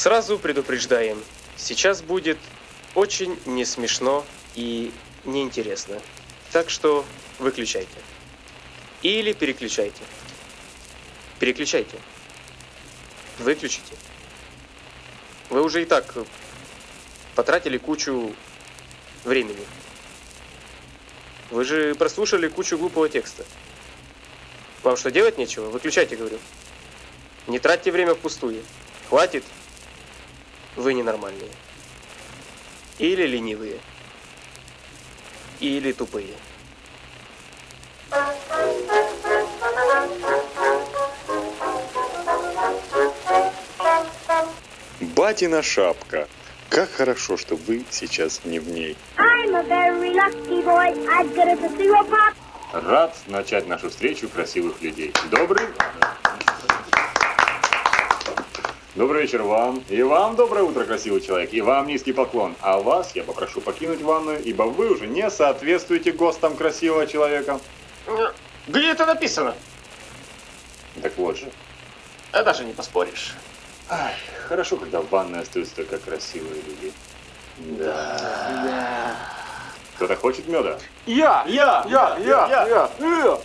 Сразу предупреждаем, сейчас будет очень не смешно и неинтересно. Так что выключайте. Или переключайте. Переключайте. Выключите. Вы уже и так потратили кучу времени. Вы же прослушали кучу глупого текста. Вам что, делать нечего? Выключайте, говорю. Не тратьте время впустую. Хватит. Вы ненормальные. Или ленивые. Или тупые. Батина шапка. Как хорошо, что вы сейчас не в ней. Рад начать нашу встречу красивых людей. Добрый... Добрый вечер вам. И вам доброе утро, красивый человек. И вам низкий поклон. А вас я попрошу покинуть ванную, ибо вы уже не соответствуете ГОСТам красивого человека. Где это написано? Так вот же. А даже не поспоришь. Ай, хорошо, когда в ванной остаются только красивые люди. Да. Кто-то хочет меда? Я! Я! Я! Я! Я! я.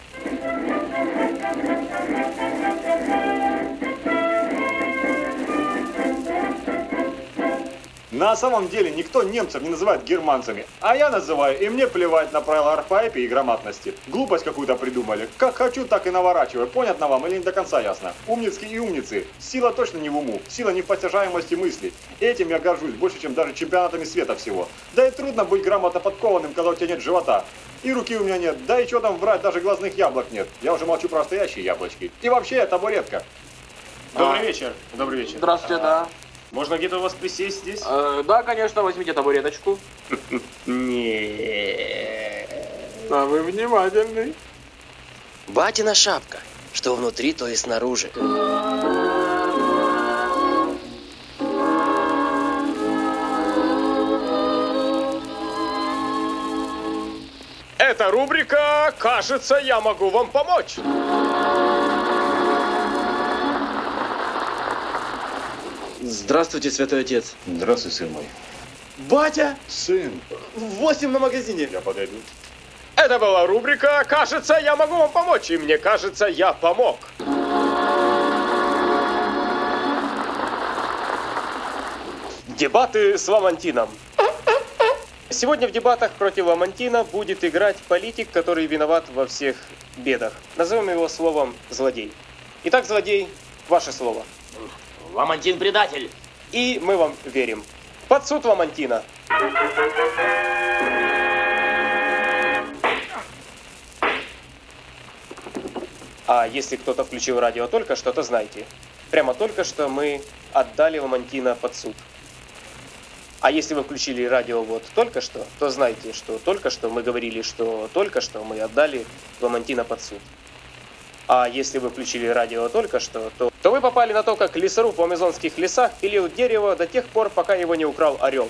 На самом деле никто немцев не называет германцами, а я называю, и мне плевать на правила арфаэпии и грамматности. Глупость какую-то придумали. Как хочу, так и наворачиваю. Понятно вам или не до конца ясно? Умницки и умницы. Сила точно не в уму. Сила не в постижаемости мыслей. Этим я горжусь больше, чем даже чемпионатами света всего. Да и трудно быть грамотно подкованным, когда у тебя нет живота. И руки у меня нет, да и что там врать, даже глазных яблок нет. Я уже молчу про настоящие яблочки. И вообще, я табуретка. Добрый вечер. Добрый вечер. Здравствуйте, да. Можно где-то у вас присесть здесь? Э, да, конечно, возьмите табуреточку. Не. А вы внимательный. Батина шапка. Что внутри, то и снаружи. Это рубрика «Кажется, я могу вам помочь». Здравствуйте, святой отец. Здравствуй, сын мой. Батя! Сын, Восемь на магазине. я подойду. Это была рубрика «Кажется, я могу вам помочь». И мне кажется, я помог. Дебаты с Ламантином. Сегодня в дебатах против Ламантина будет играть политик, который виноват во всех бедах. Назовем его словом «злодей». Итак, злодей, ваше слово. Ламантин предатель. И мы вам верим. Под суд Ламантина. А если кто-то включил радио только что, то знайте. Прямо только что мы отдали Ламантина под суд. А если вы включили радио вот только что, то знайте, что только что мы говорили, что только что мы отдали Ламантина под суд. А если вы включили радио только что, то, то вы попали на то, как лесоруб в амазонских лесах пилил дерево до тех пор, пока его не украл орел.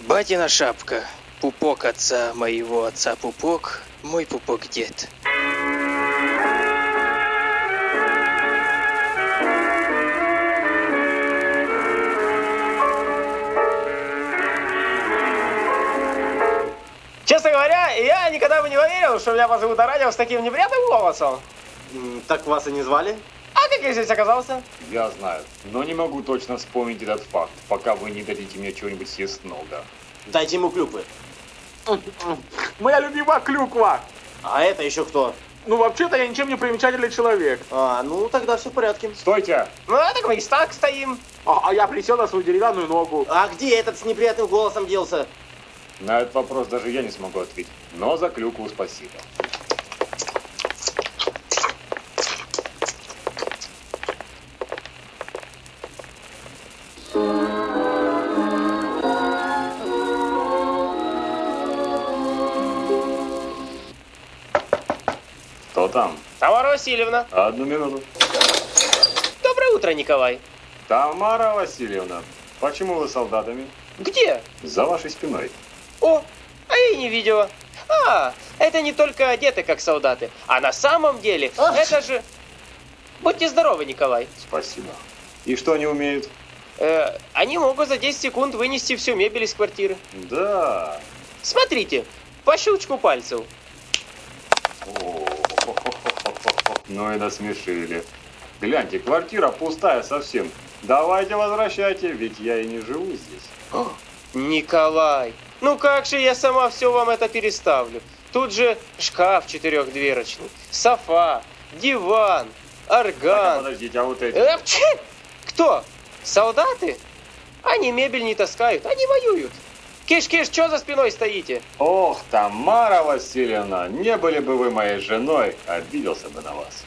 Батина шапка. Пупок отца моего отца пупок. Мой пупок дед. Честно говоря, я никогда бы не поверил, что меня позовут на радио с таким неприятным голосом. Так вас и не звали? А как я здесь оказался? Я знаю, но не могу точно вспомнить этот факт, пока вы не дадите мне чего-нибудь съестного. Дайте ему клюквы. Моя любимая клюква. А это еще кто? Ну, вообще-то я ничем не примечательный человек. А, ну тогда все в порядке. Стойте! Ну, а так мы и так стоим. А, а я присел на свою деревянную ногу. А где этот с неприятным голосом делся? На этот вопрос даже я не смогу ответить, но за клюкву спасибо. Кто там? Тамара Васильевна. Одну минуту. Доброе утро, Николай. Тамара Васильевна, почему вы солдатами? Где? За вашей спиной. О, а я и не видела. А, это не только одеты как солдаты, а на самом деле Ах. это же... Будьте здоровы, Николай. Спасибо. И что они умеют? Э, они могут за 10 секунд вынести всю мебель из квартиры. Да. Смотрите, по щелчку пальцев. О, Ну и насмешили. Гляньте, квартира пустая совсем. Давайте возвращайте, ведь я и не живу здесь. Николай, ну как же я сама все вам это переставлю? Тут же шкаф четырехдверочный, софа, диван, Так, орган. подождите, а вот эти? Э! Кто? Солдаты? Они мебель не таскают, они воюют. Киш-киш, что за спиной стоите? Ох, Тамара Васильевна, не были бы вы моей женой, обиделся бы на вас.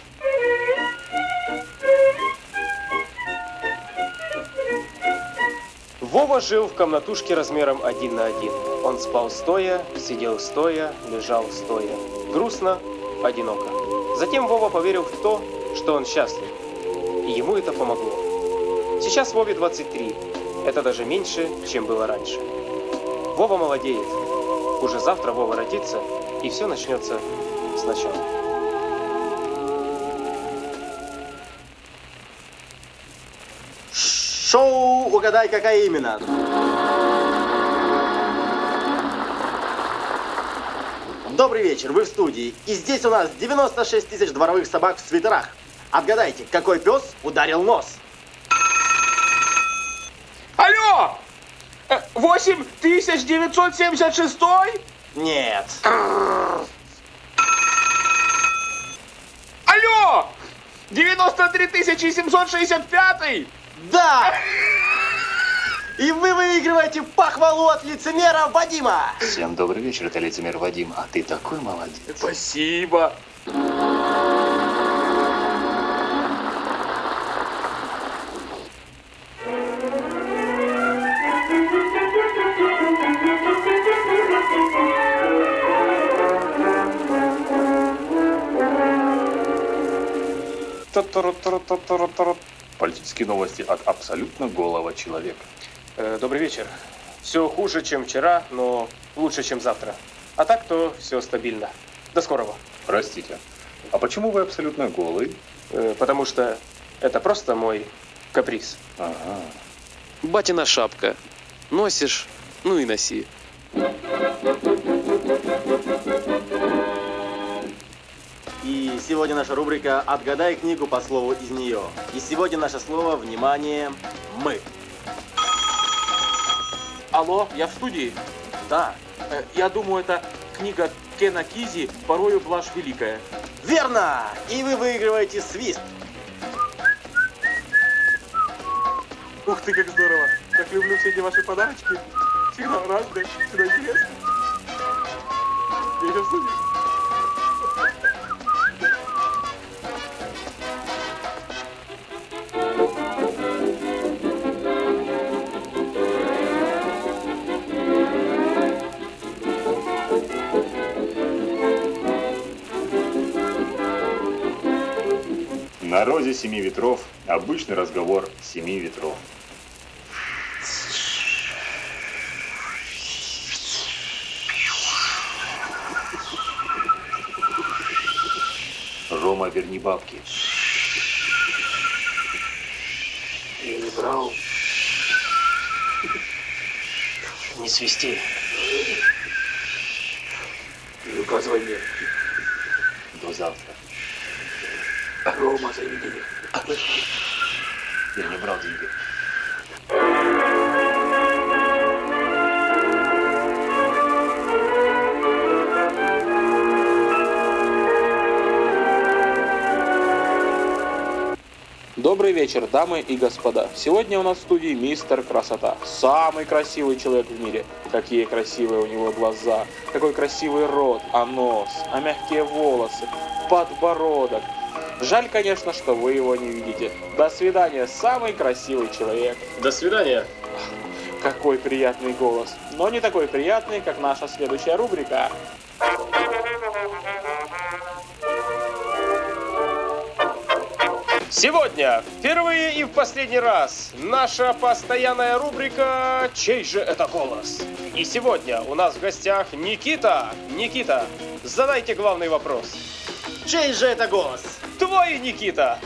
Вова жил в комнатушке размером один на один. Он спал стоя, сидел стоя, лежал стоя. Грустно, одиноко. Затем Вова поверил в то, что он счастлив. И ему это помогло. Сейчас Вове 23. Это даже меньше, чем было раньше. Вова молодеет. Уже завтра Вова родится, и все начнется сначала. Шоу «Угадай, какая именно». Добрый вечер, вы в студии. И здесь у нас 96 тысяч дворовых собак в свитерах. Отгадайте, какой пес ударил нос? Алло! Э, 8976? Нет. Алло! 93765? Да! И вы выигрываете похвалу от лицемера Вадима. Всем добрый вечер, это лицемер Вадим, а ты такой молодец. Спасибо. Политические новости от абсолютно голого человека. Э, добрый вечер. Все хуже, чем вчера, но лучше, чем завтра. А так, то все стабильно. До скорого. Простите, а почему вы абсолютно голый? Э, потому что это просто мой каприз. Ага. Батина шапка. Носишь, ну и носи. И сегодня наша рубрика «Отгадай книгу по слову из нее». И сегодня наше слово, внимание, «мы». Алло, я в студии. Да, Э, Я думаю, это книга Кена Кизи «Порою блажь великая». верно! И вы выигрываете свист. Ух ты, как здорово! Так люблю все эти ваши подарочки. Всегда разные, всегда интересно. Я еще в студии. На розе семи ветров обычный разговор семи ветров. Рома, верни бабки. Я не брал. Не свисти. Не указывай мне. До завтра. Рома, заведи. Я не брал деньги. Добрый вечер, дамы и господа. Сегодня у нас в студии мистер Красота. Самый красивый человек в мире. Какие красивые у него глаза, какой красивый рот, а нос, а мягкие волосы, подбородок. Жаль, конечно, что вы его не видите. До свидания, самый красивый человек. До свидания. Какой приятный голос. Но не такой приятный, как наша следующая рубрика. Сегодня, впервые и в последний раз, наша постоянная рубрика «Чей же это голос?». И сегодня у нас в гостях Никита. Никита, задайте главный вопрос. Чей же это голос? Твой, Никита!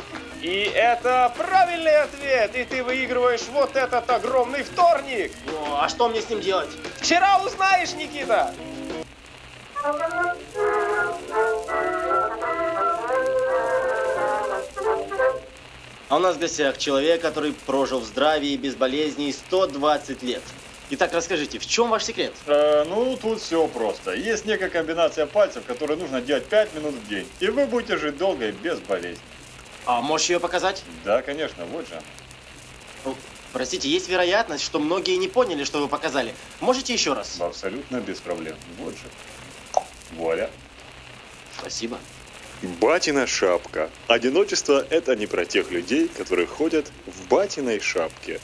И это правильный ответ, и ты выигрываешь вот этот огромный вторник. Ну, а что мне с ним делать? Вчера узнаешь, Никита. А у нас в гостях человек, который прожил в здравии и без болезней 120 лет. Итак, расскажите, в чем ваш секрет? Э, ну, тут все просто. Есть некая комбинация пальцев, которую нужно делать 5 минут в день. И вы будете жить долго и без болезней. А можешь ее показать? Да, конечно, вот же. Ну, простите, есть вероятность, что многие не поняли, что вы показали. Можете еще раз? Абсолютно без проблем. Вот же. Вуаля. Спасибо. Батина шапка. Одиночество – это не про тех людей, которые ходят в батиной шапке.